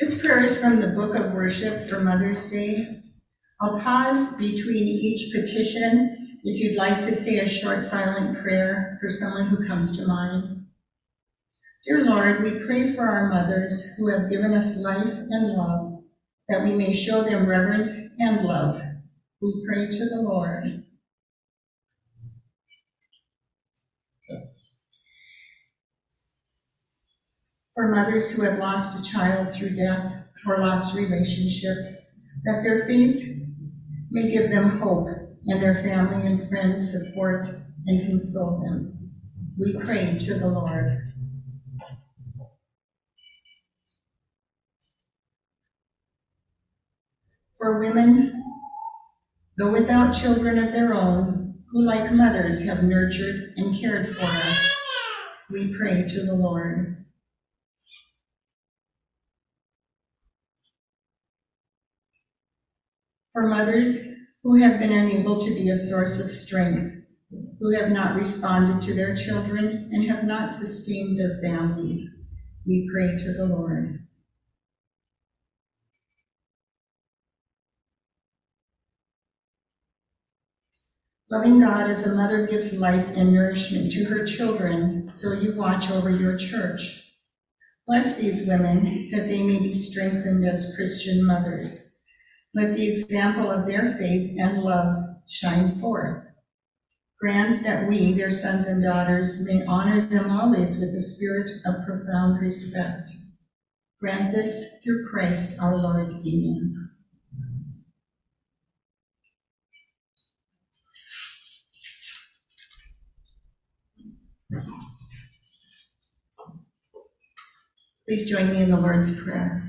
This prayer is from the Book of Worship for Mother's Day. I'll pause between each petition if you'd like to say a short silent prayer for someone who comes to mind. Dear Lord, we pray for our mothers who have given us life and love, that we may show them reverence and love. We pray to the Lord. For mothers who have lost a child through death or lost relationships, that their faith may give them hope and their family and friends support and console them. We pray to the Lord. For women, though without children of their own, who like mothers have nurtured and cared for us, we pray to the Lord. For mothers who have been unable to be a source of strength, who have not responded to their children and have not sustained their families, we pray to the Lord. Loving God as a mother gives life and nourishment to her children, so you watch over your church. Bless these women that they may be strengthened as Christian mothers. Let the example of their faith and love shine forth. Grant that we, their sons and daughters, may honor them always with a spirit of profound respect. Grant this through Christ our Lord. Amen. Please join me in the Lord's Prayer.